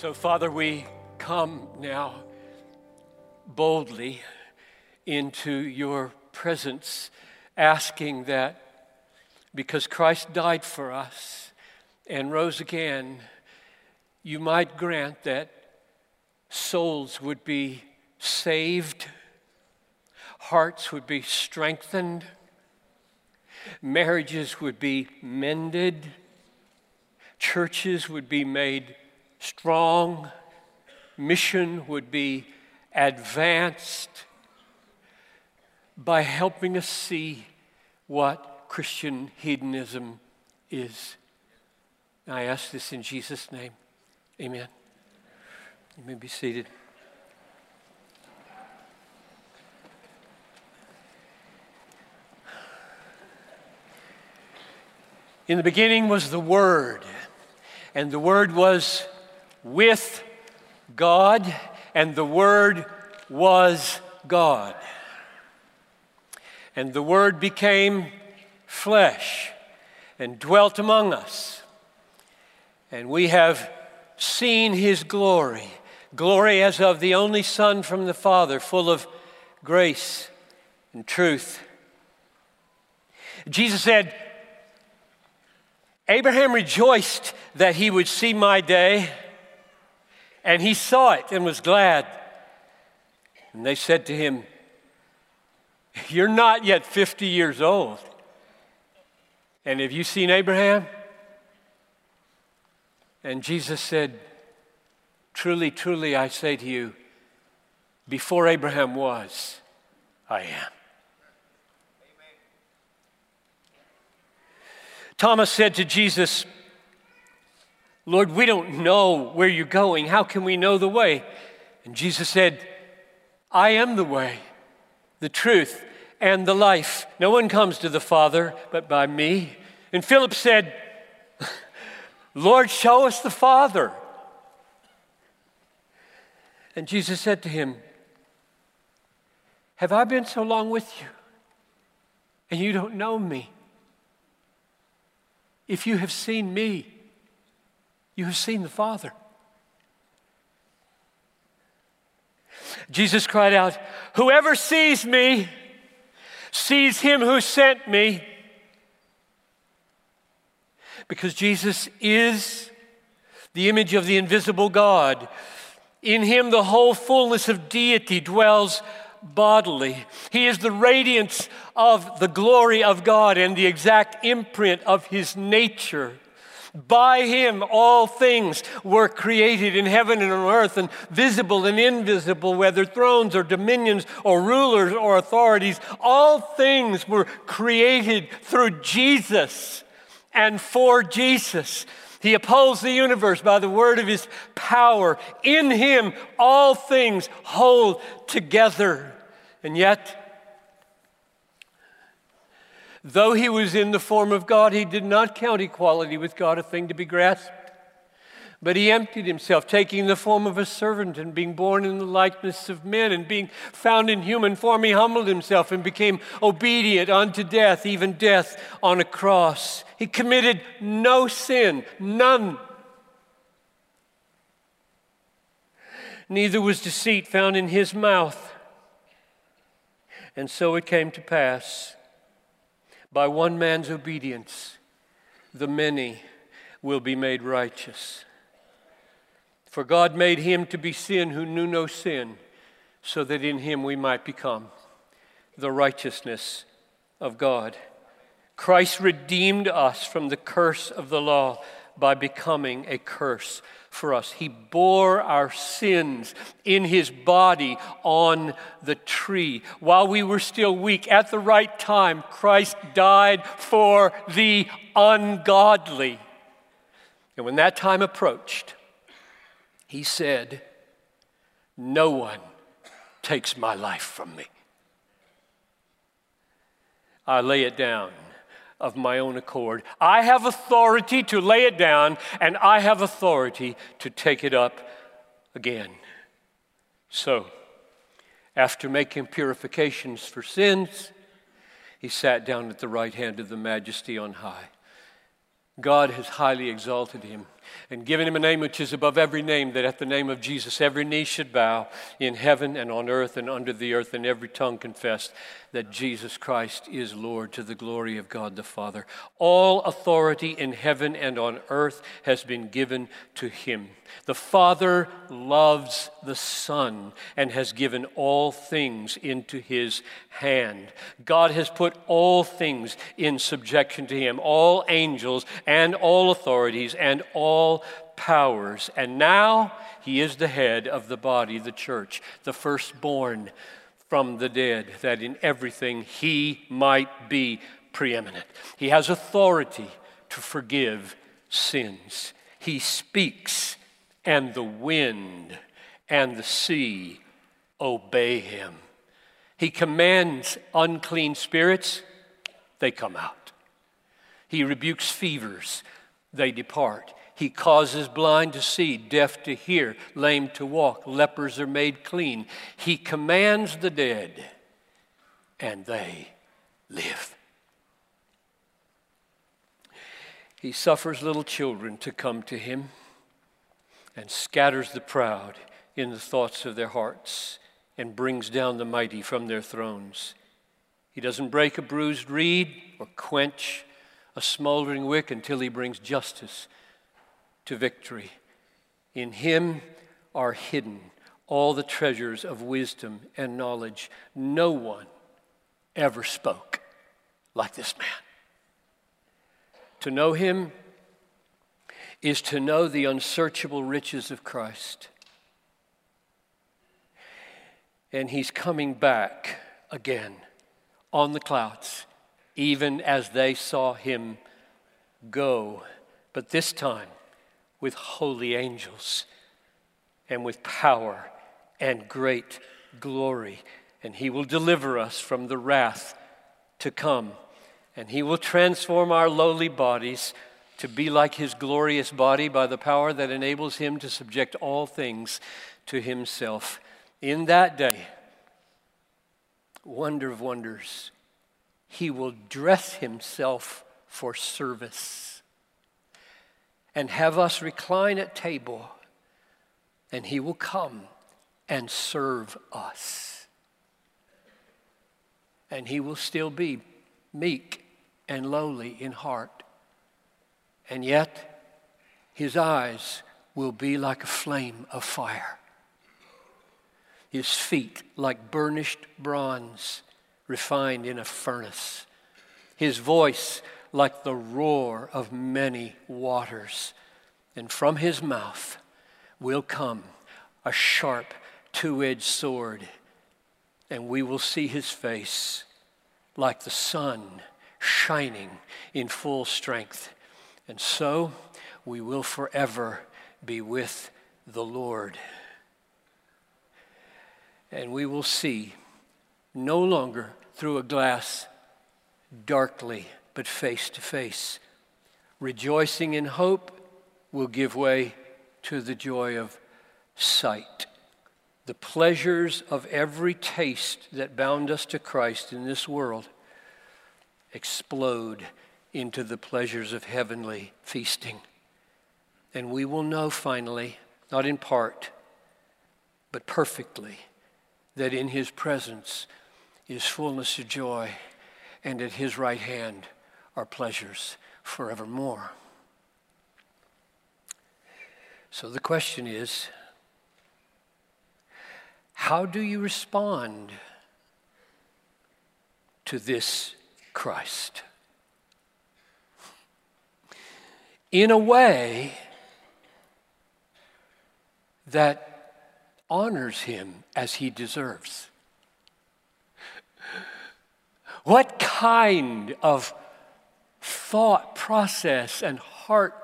So, Father, we come now boldly into your presence, asking that because Christ died for us and rose again, you might grant that souls would be saved, hearts would be strengthened, marriages would be mended, churches would be made strong, mission would be advanced by helping us see what Christian hedonism is. I ask this in Jesus' name. Amen. You may be seated. In the beginning was the Word, and the Word was with God, and the Word was God. And the Word became flesh and dwelt among us. And we have seen his glory, glory as of the only Son from the Father, full of grace and truth. Jesus said, Abraham rejoiced that he would see my day, and he saw it and was glad. And they said to him, You're not yet 50 years old. And have you seen Abraham? And Jesus said, Truly, truly, I say to you, before Abraham was, I am. Thomas said to Jesus, Lord, we don't know where you're going. How can we know the way? And Jesus said, I am the way, the truth, and the life. No one comes to the Father but by me. And Philip said, Lord, show us the Father. And Jesus said to him, Have I been so long with you, and you don't know me? If you have seen me, you have seen the Father. Jesus cried out, Whoever sees me sees him who sent me. Because Jesus is the image of the invisible God. In him, the whole fullness of deity dwells bodily. He is the radiance of the glory of God and the exact imprint of his nature. By him, all things were created in heaven and on earth, and visible and invisible, whether thrones or dominions or rulers or authorities. All things were created through Jesus and for Jesus. He upholds the universe by the word of his power. In him, all things hold together. And yet, Though he was in the form of God, he did not count equality with God a thing to be grasped. But he emptied himself, taking the form of a servant and being born in the likeness of men and being found in human form, he humbled himself and became obedient unto death, even death on a cross. He committed no sin, none. Neither was deceit found in his mouth. And so it came to pass by one man's obedience, the many will be made righteous. For God made him to be sin who knew no sin, so that in him we might become the righteousness of God. Christ redeemed us from the curse of the law by becoming a curse for us. He bore our sins in his body on the tree. While we were still weak, at the right time, Christ died for the ungodly. And when that time approached, he said, No one takes my life from me. I lay it down of my own accord. I have authority to lay it down, and I have authority to take it up again. So, after making purifications for sins, he sat down at the right hand of the majesty on high. God has highly exalted him and given him a name which is above every name, that at the name of Jesus every knee should bow in heaven and on earth and under the earth, and every tongue confess that Jesus Christ is Lord to the glory of God the Father. All authority in heaven and on earth has been given to him. The Father loves the Son and has given all things into his hand. God has put all things in subjection to him, all angels and all authorities and all powers. And now he is the head of the body, the church, the firstborn from the dead, that in everything he might be preeminent. He has authority to forgive sins. He speaks and the wind and the sea obey him. He commands unclean spirits, they come out. He rebukes fevers, they depart. He causes blind to see, deaf to hear, lame to walk, lepers are made clean. He commands the dead, and they live. He suffers little children to come to him and scatters the proud in the thoughts of their hearts and brings down the mighty from their thrones. He doesn't break a bruised reed or quench a smoldering wick until he brings justice to victory. In him are hidden all the treasures of wisdom and knowledge. No one ever spoke like this man. To know him is to know the unsearchable riches of Christ. And he's coming back again on the clouds, even as they saw him go, but this time with holy angels and with power and great glory. And he will deliver us from the wrath to come. And he will transform our lowly bodies to be like his glorious body by the power that enables him to subject all things to himself. In that day, wonder of wonders, he will dress himself for service and have us recline at table, and he will come and serve us. And he will still be meek and lowly in heart. And yet his eyes will be like a flame of fire, his feet like burnished bronze refined in a furnace, his voice like the roar of many waters. And from his mouth will come a sharp two edged sword, and we will see his face like the sun shining in full strength. And so we will forever be with the Lord. And we will see no longer through a glass darkly, but face to face. Rejoicing in hope will give way to the joy of sight. The pleasures of every taste that bound us to Christ in this world explode into the pleasures of heavenly feasting. And we will know finally, not in part, but perfectly, that in his presence is fullness of joy, and at his right hand are pleasures forevermore. So the question is how do you respond to this Christ? in a way that honors him as he deserves. What kind of thought process and heart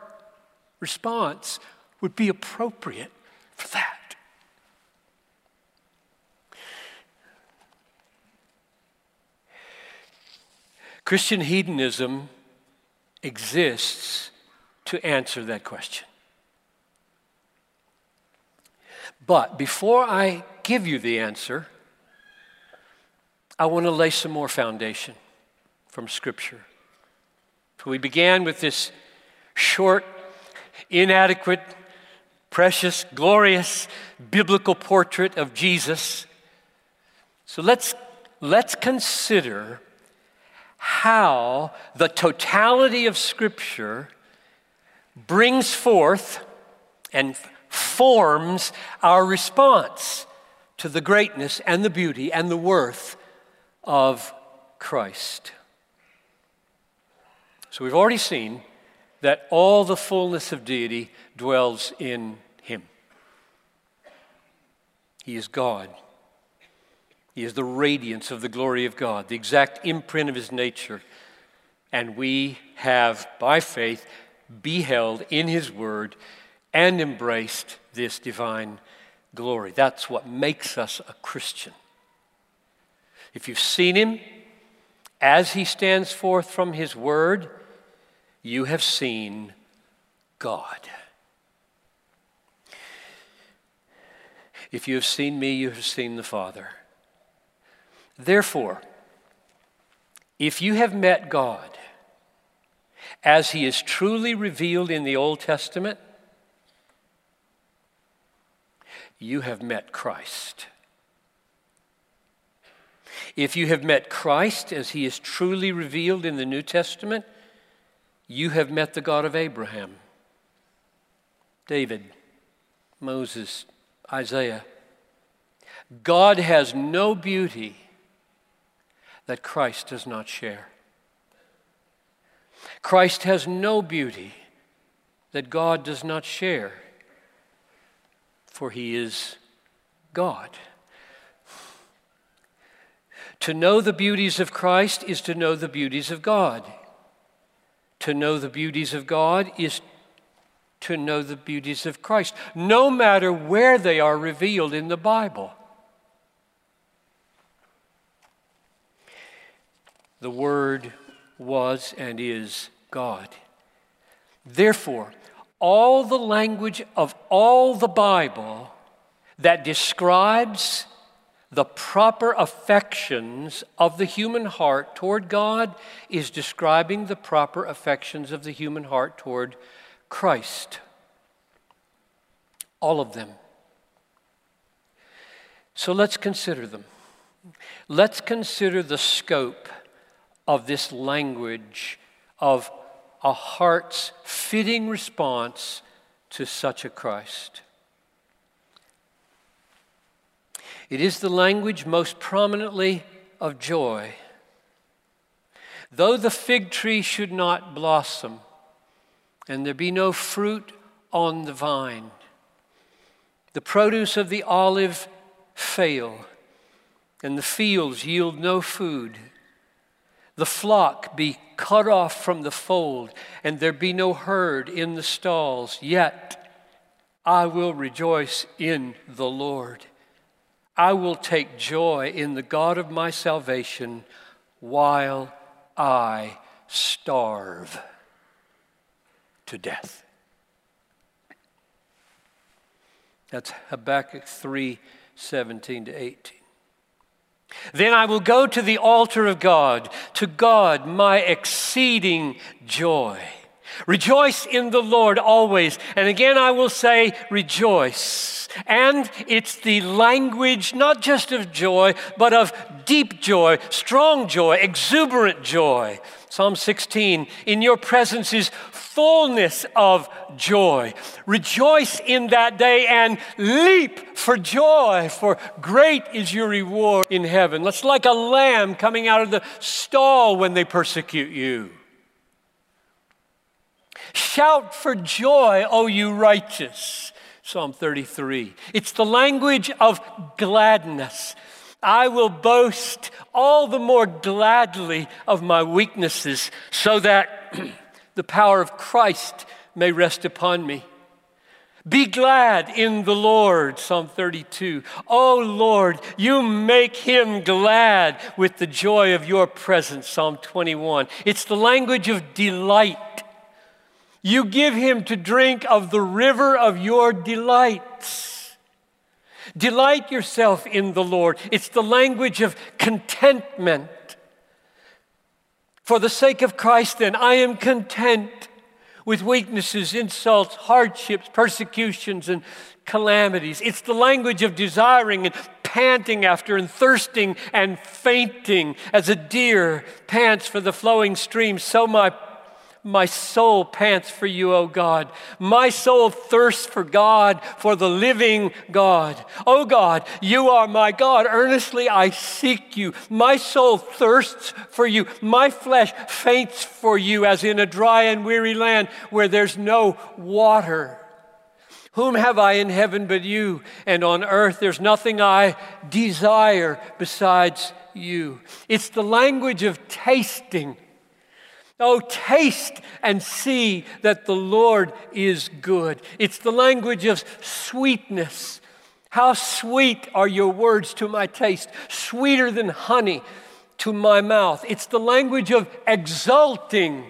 response would be appropriate for that? Christian hedonism exists to answer that question. But before I give you the answer, I want to lay some more foundation from Scripture. So we began with this short inadequate, precious, glorious biblical portrait of Jesus. So let's, let's consider how the totality of Scripture brings forth and forms our response to the greatness and the beauty and the worth of Christ. So we've already seen that all the fullness of deity dwells in him. He is God. He is the radiance of the glory of God, the exact imprint of his nature. And we have, by faith, beheld in his word and embraced this divine glory. That's what makes us a Christian. If you've seen him as he stands forth from his word, you have seen God. If you have seen me, you have seen the Father. Therefore, if you have met God as he is truly revealed in the Old Testament, you have met Christ. If you have met Christ as he is truly revealed in the New Testament, you have met the God of Abraham, David, Moses, Isaiah. God has no beauty that Christ does not share. Christ has no beauty that God does not share for he is God. To know the beauties of Christ is to know the beauties of God. To know the beauties of God is to know the beauties of Christ, no matter where they are revealed in the Bible. The Word was and is God. Therefore, all the language of all the Bible that describes the proper affections of the human heart toward God is describing the proper affections of the human heart toward Christ. All of them. So let's consider them. Let's consider the scope of this language of a heart's fitting response to such a Christ. It is the language most prominently of joy. Though the fig tree should not blossom, and there be no fruit on the vine, the produce of the olive fail, and the fields yield no food the flock be cut off from the fold, and there be no herd in the stalls, yet I will rejoice in the Lord. I will take joy in the God of my salvation while I starve to death. That's Habakkuk 3 17 to 18. Then I will go to the altar of God, to God, my exceeding joy. Rejoice in the Lord always. And again, I will say, rejoice. And it's the language not just of joy, but of deep joy, strong joy, exuberant joy. Psalm 16, in your presence is fullness of joy. Rejoice in that day and leap for joy, for great is your reward in heaven. Let's like a lamb coming out of the stall when they persecute you. Shout for joy, O you righteous. Psalm 33. It's the language of gladness. I will boast all the more gladly of my weaknesses so that the power of Christ may rest upon me. Be glad in the Lord, Psalm 32. Oh Lord, you make him glad with the joy of your presence, Psalm 21. It's the language of delight. You give him to drink of the river of your delights. Delight yourself in the Lord. It's the language of contentment. For the sake of Christ, then, I am content with weaknesses, insults, hardships, persecutions, and calamities. It's the language of desiring and panting after and thirsting and fainting. As a deer pants for the flowing stream, so my my soul pants for you, O God. My soul thirsts for God, for the living God. O God, you are my God. Earnestly I seek you. My soul thirsts for you. My flesh faints for you, as in a dry and weary land where there's no water. Whom have I in heaven but you? And on earth there's nothing I desire besides you. It's the language of tasting Oh, taste and see that the Lord is good. It's the language of sweetness. How sweet are your words to my taste, sweeter than honey to my mouth. It's the language of exulting.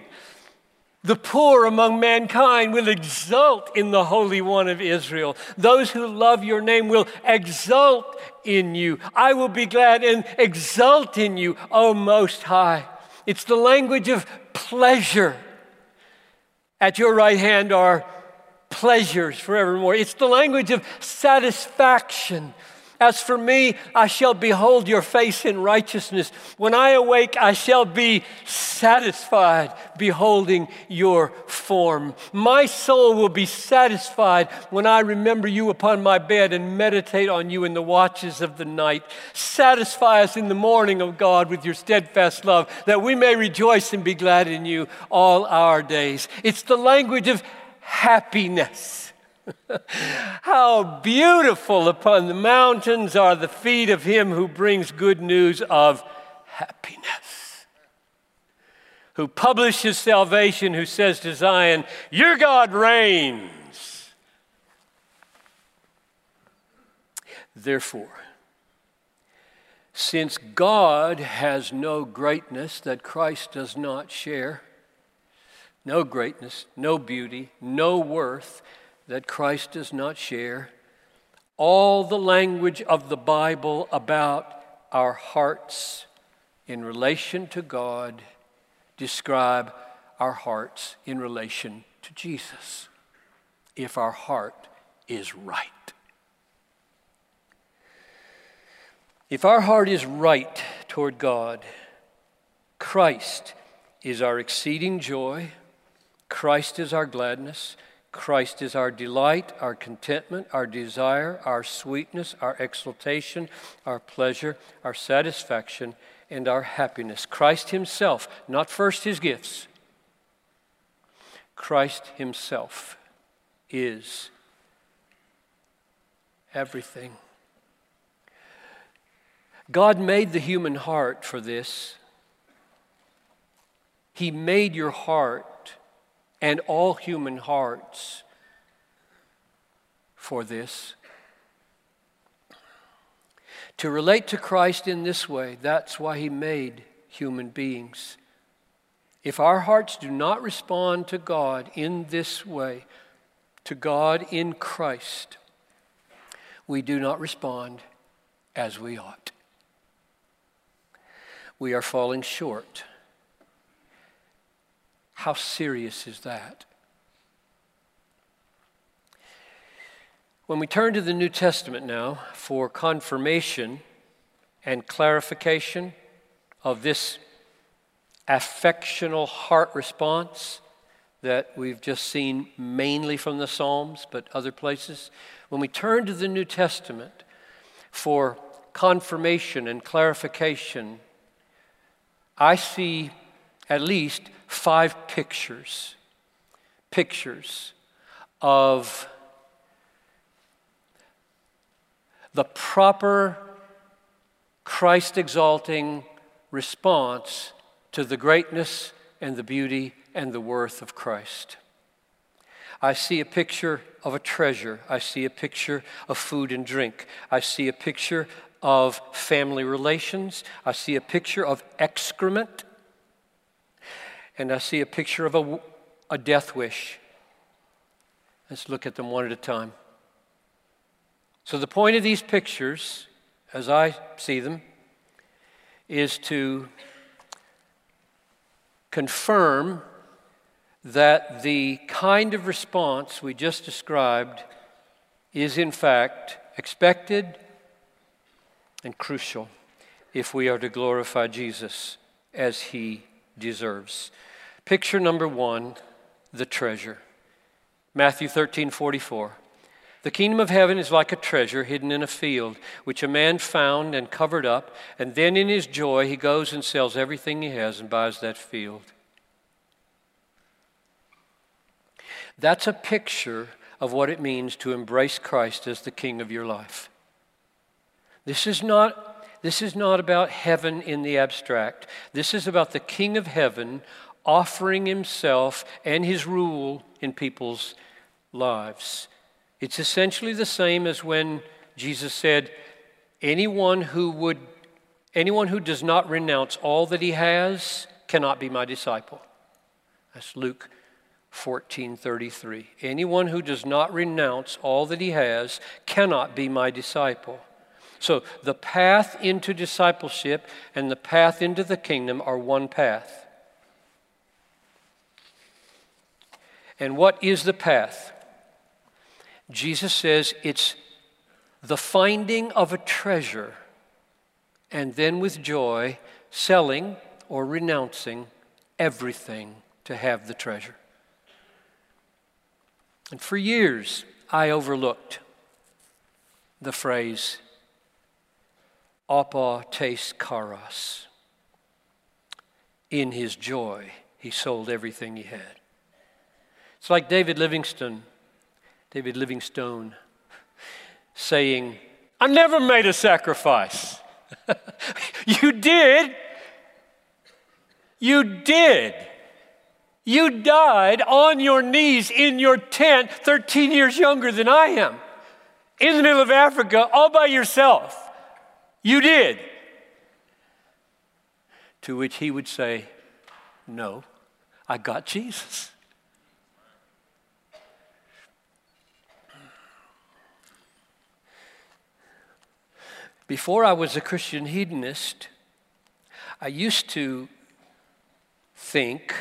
The poor among mankind will exult in the Holy One of Israel. Those who love your name will exult in you. I will be glad and exult in you, O Most High. It's the language of pleasure. At your right hand are pleasures forevermore. It's the language of satisfaction. As for me, I shall behold your face in righteousness. When I awake, I shall be satisfied beholding your form. My soul will be satisfied when I remember you upon my bed and meditate on you in the watches of the night. Satisfy us in the morning, O God, with your steadfast love, that we may rejoice and be glad in you all our days. It's the language of happiness. How beautiful upon the mountains are the feet of him who brings good news of happiness, who publishes salvation, who says to Zion, Your God reigns. Therefore, since God has no greatness that Christ does not share, no greatness, no beauty, no worth, that Christ does not share, all the language of the Bible about our hearts in relation to God describe our hearts in relation to Jesus, if our heart is right. If our heart is right toward God, Christ is our exceeding joy, Christ is our gladness, Christ is our delight, our contentment, our desire, our sweetness, our exultation, our pleasure, our satisfaction, and our happiness. Christ Himself, not first His gifts. Christ Himself is everything. God made the human heart for this. He made your heart and all human hearts for this. To relate to Christ in this way, that's why He made human beings. If our hearts do not respond to God in this way, to God in Christ, we do not respond as we ought. We are falling short how serious is that? When we turn to the New Testament now for confirmation and clarification of this affectional heart response that we've just seen mainly from the Psalms, but other places, when we turn to the New Testament for confirmation and clarification, I see at least five pictures, pictures of the proper Christ exalting response to the greatness and the beauty and the worth of Christ. I see a picture of a treasure. I see a picture of food and drink. I see a picture of family relations. I see a picture of excrement and I see a picture of a, a death wish. Let's look at them one at a time. So, the point of these pictures, as I see them, is to confirm that the kind of response we just described is, in fact, expected and crucial if we are to glorify Jesus as he deserves. Picture number one the treasure. Matthew 13 44. The kingdom of heaven is like a treasure hidden in a field, which a man found and covered up, and then in his joy he goes and sells everything he has and buys that field. That's a picture of what it means to embrace Christ as the king of your life. This is not, this is not about heaven in the abstract. This is about the king of heaven offering himself and his rule in people's lives. It's essentially the same as when Jesus said, anyone who would anyone who does not renounce all that he has cannot be my disciple. That's Luke 14:33. Anyone who does not renounce all that he has cannot be my disciple. So the path into discipleship and the path into the kingdom are one path. And what is the path? Jesus says it's the finding of a treasure and then with joy selling or renouncing everything to have the treasure. And for years, I overlooked the phrase "apo tes charas. In his joy, he sold everything he had. It's like David Livingstone David Livingstone, saying, I never made a sacrifice. you did. You did. You died on your knees in your tent 13 years younger than I am, in the middle of Africa, all by yourself. You did. To which he would say, No, I got Jesus. Before I was a Christian hedonist, I used to think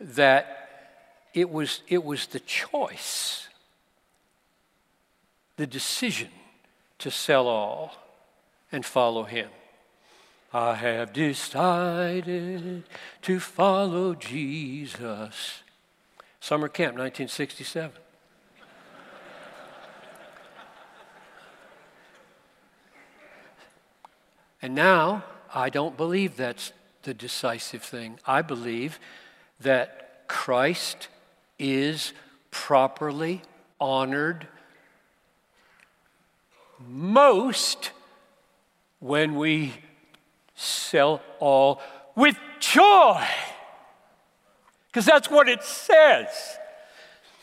that it was, it was the choice, the decision to sell all and follow Him. I have decided to follow Jesus. Summer camp, 1967. And now I don't believe that's the decisive thing. I believe that Christ is properly honored most when we sell all with joy. Because that's what it says.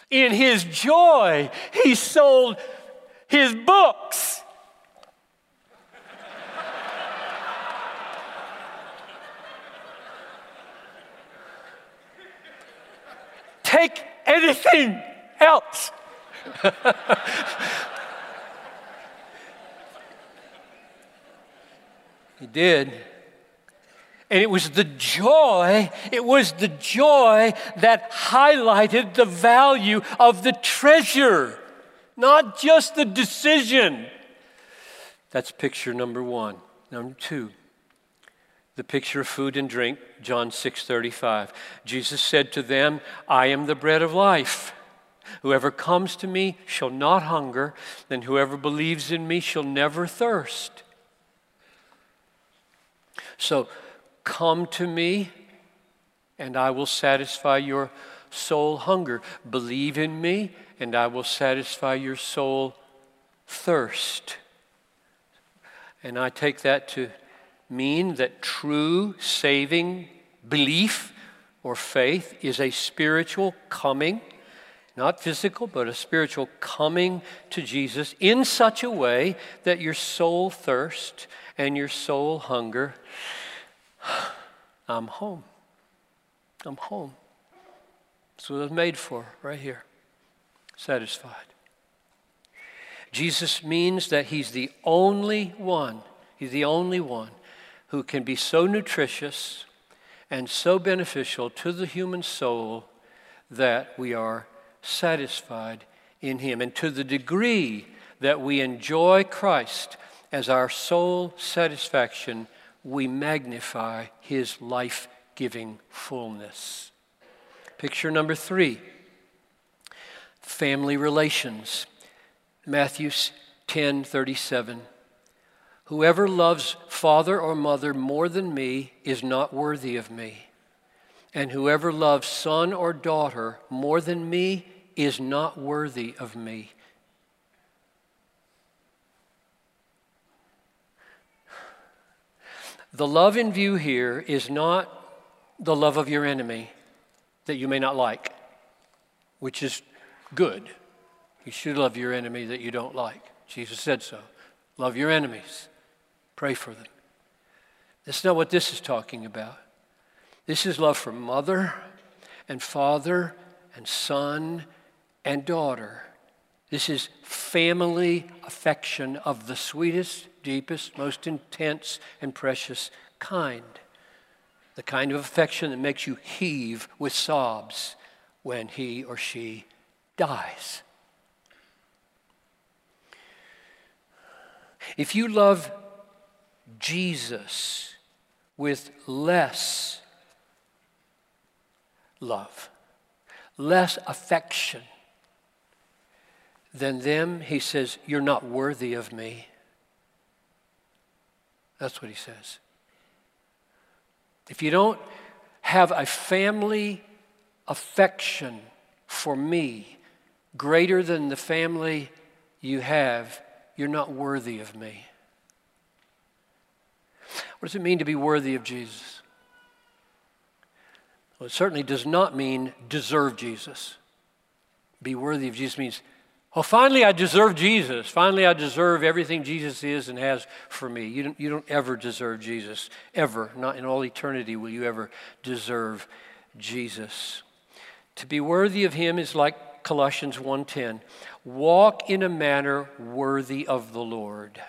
In his joy, he sold his books. take anything else. he did. And it was the joy, it was the joy that highlighted the value of the treasure, not just the decision. That's picture number one. Number two, the picture of food and drink, John 6:35. Jesus said to them, "I am the bread of life. Whoever comes to me shall not hunger, and whoever believes in me shall never thirst." So, come to me, and I will satisfy your soul hunger. Believe in me, and I will satisfy your soul thirst. And I take that to mean that true saving belief or faith is a spiritual coming, not physical, but a spiritual coming to Jesus in such a way that your soul thirst and your soul hunger. I'm home. I'm home. That's what I was made for, right here. Satisfied. Jesus means that He's the only one, He's the only one who can be so nutritious and so beneficial to the human soul that we are satisfied in Him. And to the degree that we enjoy Christ as our sole satisfaction, we magnify His life giving fullness. Picture number three family relations. Matthew 10 37. Whoever loves father or mother more than me is not worthy of me. And whoever loves son or daughter more than me is not worthy of me. The love in view here is not the love of your enemy that you may not like, which is good. You should love your enemy that you don't like. Jesus said so. Love your enemies, pray for them. That's not what this is talking about. This is love for mother and father and son and daughter. This is family affection of the sweetest, deepest, most intense, and precious kind. The kind of affection that makes you heave with sobs when he or she dies. If you love Jesus with less love, less affection than them, he says, You're not worthy of me. That's what he says. If you don't have a family affection for me greater than the family you have, you're not worthy of me. What does it mean to be worthy of Jesus? Well, it certainly does not mean deserve Jesus. Be worthy of Jesus means, well, finally I deserve Jesus. Finally I deserve everything Jesus is and has for me. You don't, you don't ever deserve Jesus. Ever. Not in all eternity will you ever deserve Jesus. To be worthy of him is like Colossians 1:10. Walk in a manner worthy of the Lord.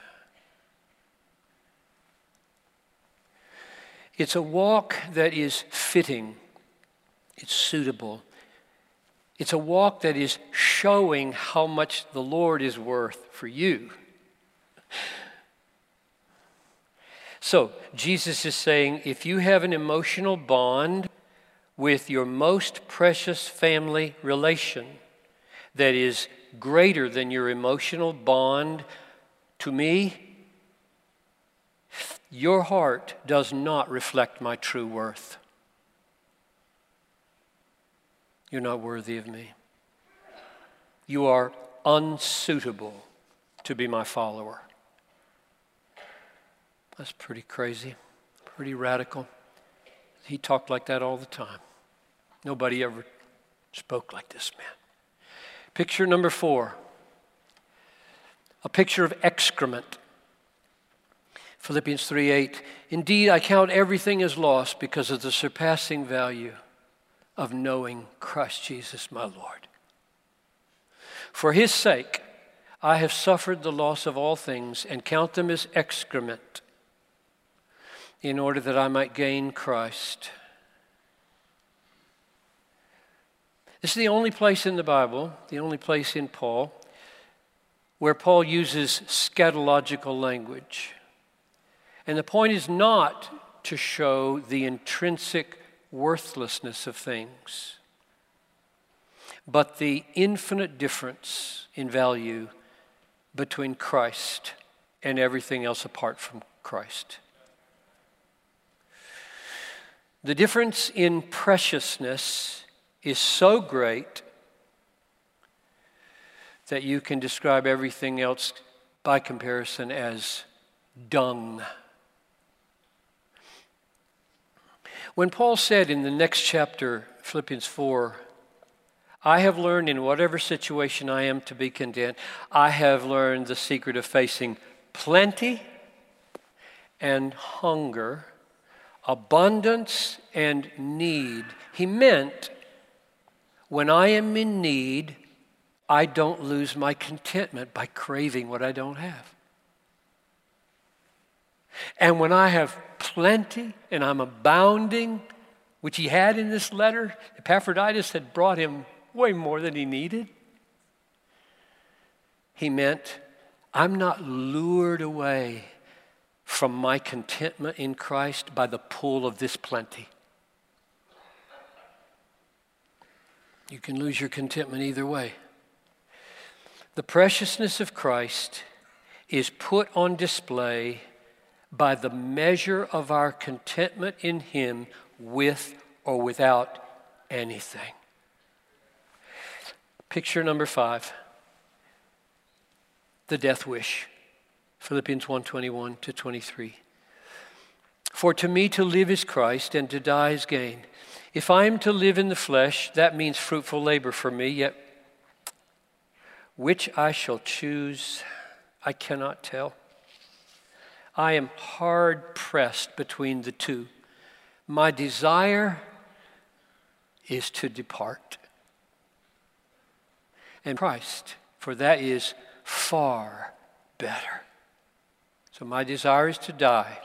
It's a walk that is fitting, it's suitable. It's a walk that is showing how much the Lord is worth for you. So, Jesus is saying if you have an emotional bond with your most precious family relation that is greater than your emotional bond to me, your heart does not reflect my true worth. You're not worthy of me. You are unsuitable to be my follower. That's pretty crazy, pretty radical. He talked like that all the time. Nobody ever spoke like this man. Picture number four a picture of excrement. Philippians 3 8. Indeed, I count everything as loss because of the surpassing value of knowing Christ Jesus my Lord. For his sake, I have suffered the loss of all things and count them as excrement in order that I might gain Christ. This is the only place in the Bible, the only place in Paul, where Paul uses scatological language. And the point is not to show the intrinsic worthlessness of things, but the infinite difference in value between Christ and everything else apart from Christ. The difference in preciousness is so great that you can describe everything else by comparison as dung. When Paul said in the next chapter, Philippians 4, I have learned in whatever situation I am to be content, I have learned the secret of facing plenty and hunger, abundance and need. He meant when I am in need, I don't lose my contentment by craving what I don't have. And when I have plenty and I'm abounding which he had in this letter, Epaphroditus had brought him way more than he needed. He meant, I'm not lured away from my contentment in Christ by the pull of this plenty. You can lose your contentment either way. The preciousness of Christ is put on display by the measure of our contentment in Him with or without anything. Picture number five the death wish. Philippians 1:21 to 23. For to me to live is Christ and to die is gain. If I am to live in the flesh, that means fruitful labor for me, yet which I shall choose, I cannot tell. I am hard pressed between the two. My desire is to depart. And Christ, for that is far better. So my desire is to die,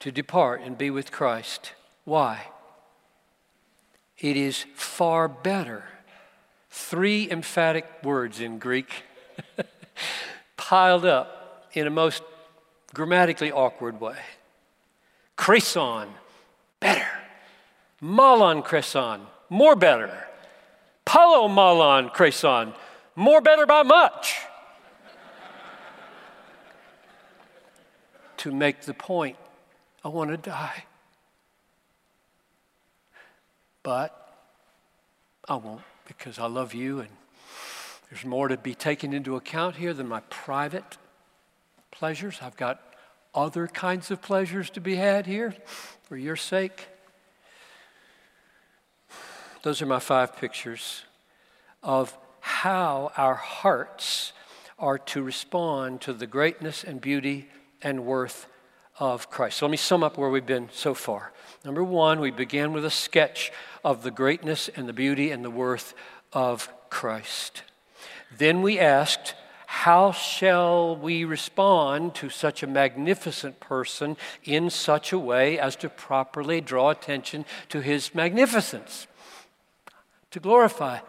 to depart and be with Christ. Why? It is far better. Three emphatic words in Greek piled up in a most grammatically awkward way. Kreson, better. Malon kreson, more better. Palo malon kreson, more better by much. to make the point, I want to die. But I won't because I love you and there's more to be taken into account here than my private pleasures. I've got other kinds of pleasures to be had here for your sake. Those are my five pictures of how our hearts are to respond to the greatness and beauty and worth of Christ. So let me sum up where we've been so far. Number one, we began with a sketch of the greatness and the beauty and the worth of Christ. Then we asked, how shall we respond to such a magnificent person in such a way as to properly draw attention to his magnificence? To glorify,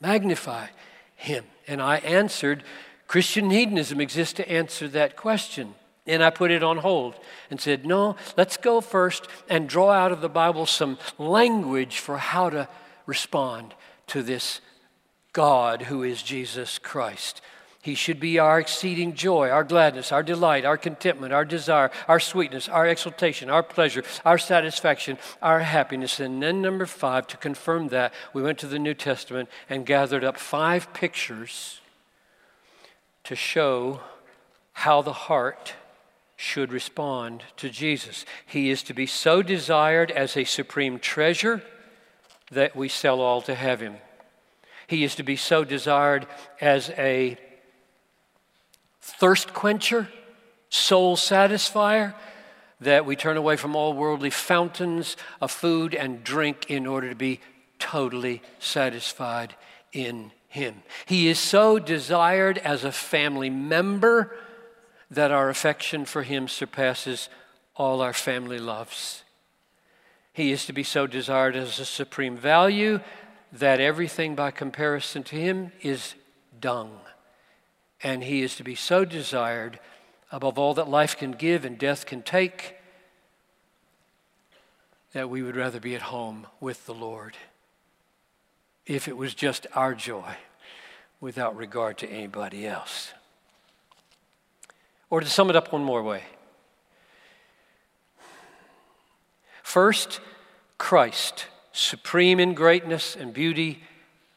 magnify him. And I answered, Christian hedonism exists to answer that question. And I put it on hold and said, No, let's go first and draw out of the Bible some language for how to respond to this God who is Jesus Christ. He should be our exceeding joy, our gladness, our delight, our contentment, our desire, our sweetness, our exultation, our pleasure, our satisfaction, our happiness. And then, number five, to confirm that, we went to the New Testament and gathered up five pictures to show how the heart should respond to Jesus. He is to be so desired as a supreme treasure that we sell all to have him. He is to be so desired as a thirst quencher, soul satisfier, that we turn away from all worldly fountains of food and drink in order to be totally satisfied in Him. He is so desired as a family member that our affection for Him surpasses all our family loves. He is to be so desired as a supreme value that everything by comparison to Him is dung. And He is to be so desired above all that life can give and death can take that we would rather be at home with the Lord if it was just our joy without regard to anybody else. Or to sum it up one more way first, Christ, supreme in greatness and beauty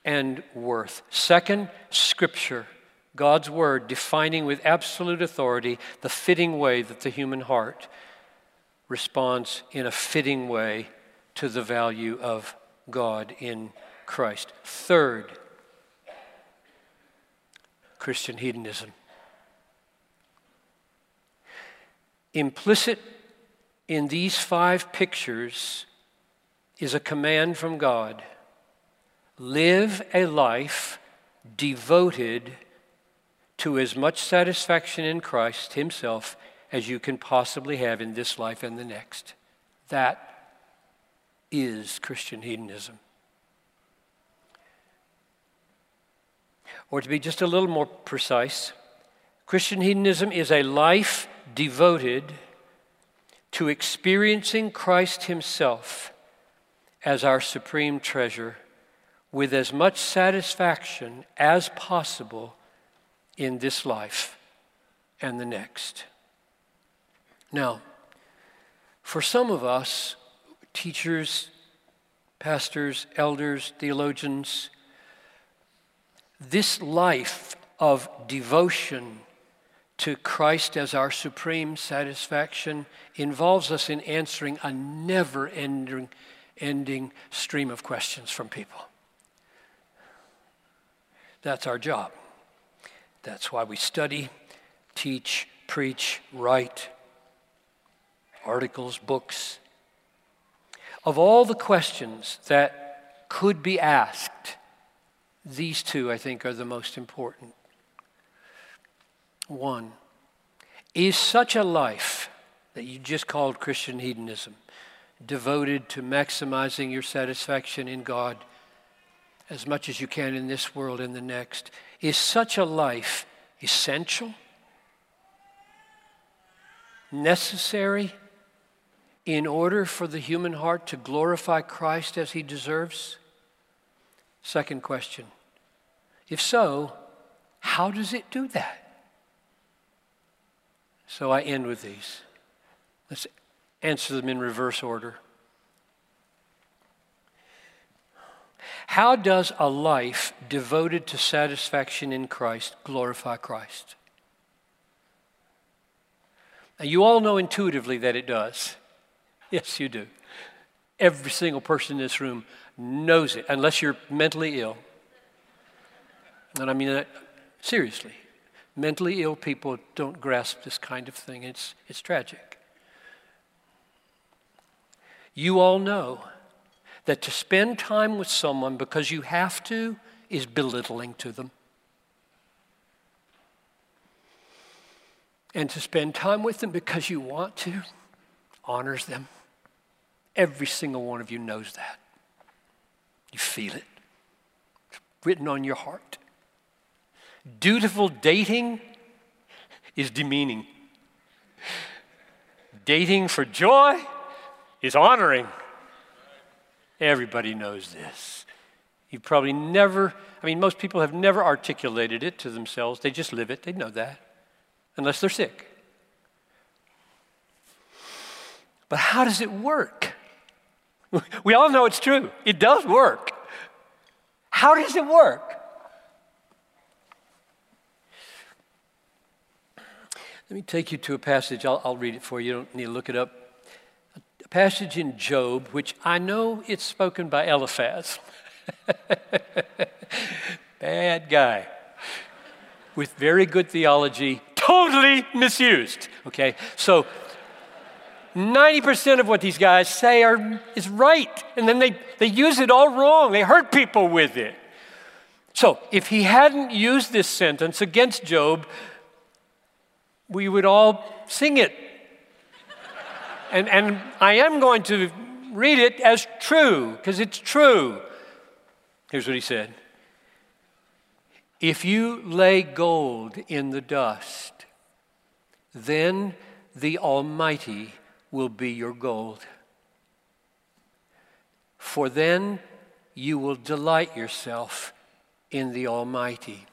and worth. Second, Scripture, God's Word, defining with absolute authority the fitting way that the human heart responds in a fitting way to the value of God in Christ. Third, Christian hedonism. Implicit in these five pictures is a command from God live a life devoted to as much satisfaction in Christ Himself as you can possibly have in this life and the next. That is Christian hedonism. Or to be just a little more precise, Christian hedonism is a life devoted to experiencing Christ Himself as our supreme treasure with as much satisfaction as possible in this life and the next. Now, for some of us, teachers, pastors, elders, theologians, this life of devotion to Christ as our supreme satisfaction involves us in answering a never ending, ending stream of questions from people. That's our job. That's why we study, teach, preach, write articles, books. Of all the questions that could be asked, these two, I think, are the most important. One, is such a life that you just called Christian hedonism, devoted to maximizing your satisfaction in God as much as you can in this world and the next, is such a life essential, necessary in order for the human heart to glorify Christ as he deserves? Second question. If so, how does it do that? So I end with these. Let's answer them in reverse order. How does a life devoted to satisfaction in Christ glorify Christ? Now, you all know intuitively that it does. Yes, you do. Every single person in this room knows it, unless you're mentally ill. And I mean that seriously. Mentally ill people don't grasp this kind of thing. It's, it's tragic. You all know that to spend time with someone because you have to is belittling to them. And to spend time with them because you want to honors them. Every single one of you knows that. You feel it. It's written on your heart. Dutiful dating is demeaning. Dating for joy is honoring. Everybody knows this. You've probably never, I mean, most people have never articulated it to themselves. They just live it. They know that, unless they're sick. But how does it work? We all know it's true. It does work. How does it work? Let me take you to a passage. I'll, I'll read it for you. You don't need to look it up passage in Job, which I know it's spoken by Eliphaz. Bad guy. With very good theology, totally misused. Okay? So 90% of what these guys say are, is right, and then they, they use it all wrong. They hurt people with it. So, if he hadn't used this sentence against Job, we would all sing it and, and I am going to read it as true, because it's true. Here's what he said If you lay gold in the dust, then the Almighty will be your gold. For then you will delight yourself in the Almighty.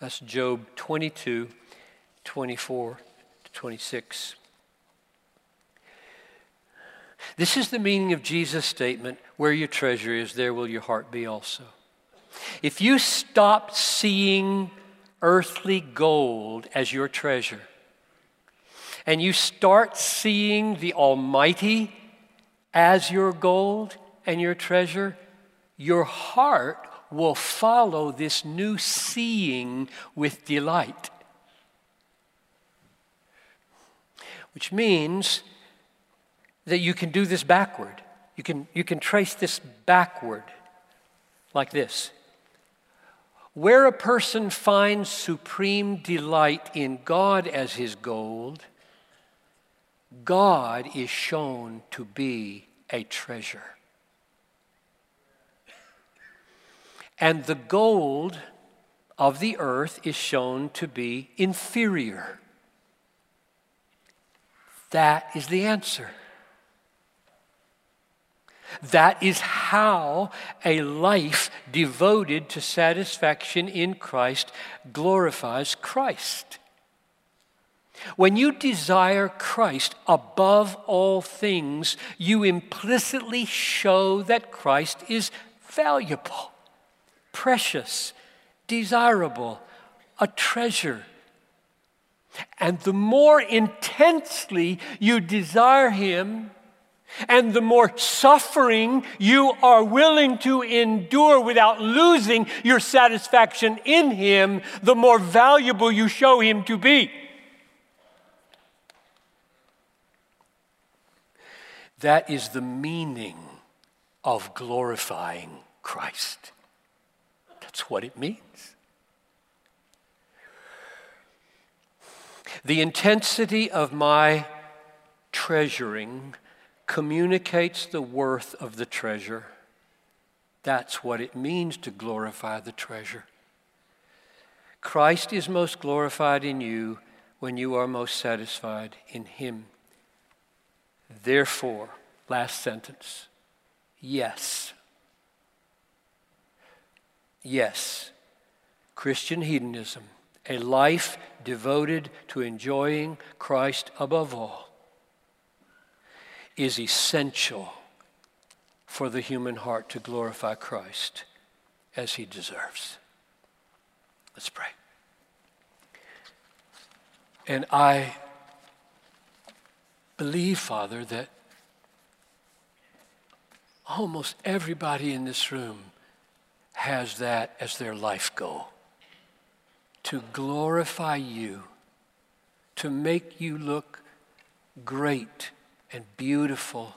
That's Job 22, 24 to 26. This is the meaning of Jesus' statement where your treasure is, there will your heart be also. If you stop seeing earthly gold as your treasure, and you start seeing the Almighty as your gold and your treasure, your heart will follow this new seeing with delight. Which means that you can do this backward. You can, you can trace this backward like this. Where a person finds supreme delight in God as his gold, God is shown to be a treasure. And the gold of the earth is shown to be inferior. That is the answer. That is how a life devoted to satisfaction in Christ glorifies Christ. When you desire Christ above all things, you implicitly show that Christ is valuable, precious, desirable, a treasure. And the more intensely you desire Him, and the more suffering you are willing to endure without losing your satisfaction in Him, the more valuable you show Him to be. That is the meaning of glorifying Christ. That's what it means. The intensity of my treasuring communicates the worth of the treasure. That's what it means to glorify the treasure. Christ is most glorified in you when you are most satisfied in Him. Therefore, last sentence yes. Yes, Christian hedonism, a life devoted to enjoying Christ above all, is essential for the human heart to glorify Christ as he deserves. Let's pray. And I believe, Father, that almost everybody in this room has that as their life goal to glorify you, to make you look great and beautiful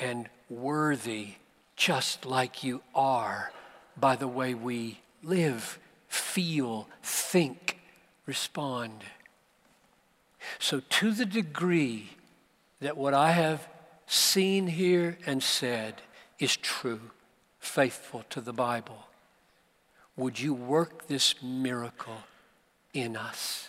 and worthy, just like you are, by the way we live, feel, think, respond. So, to the degree that what I have seen here and said is true, faithful to the Bible, would you work this miracle in us?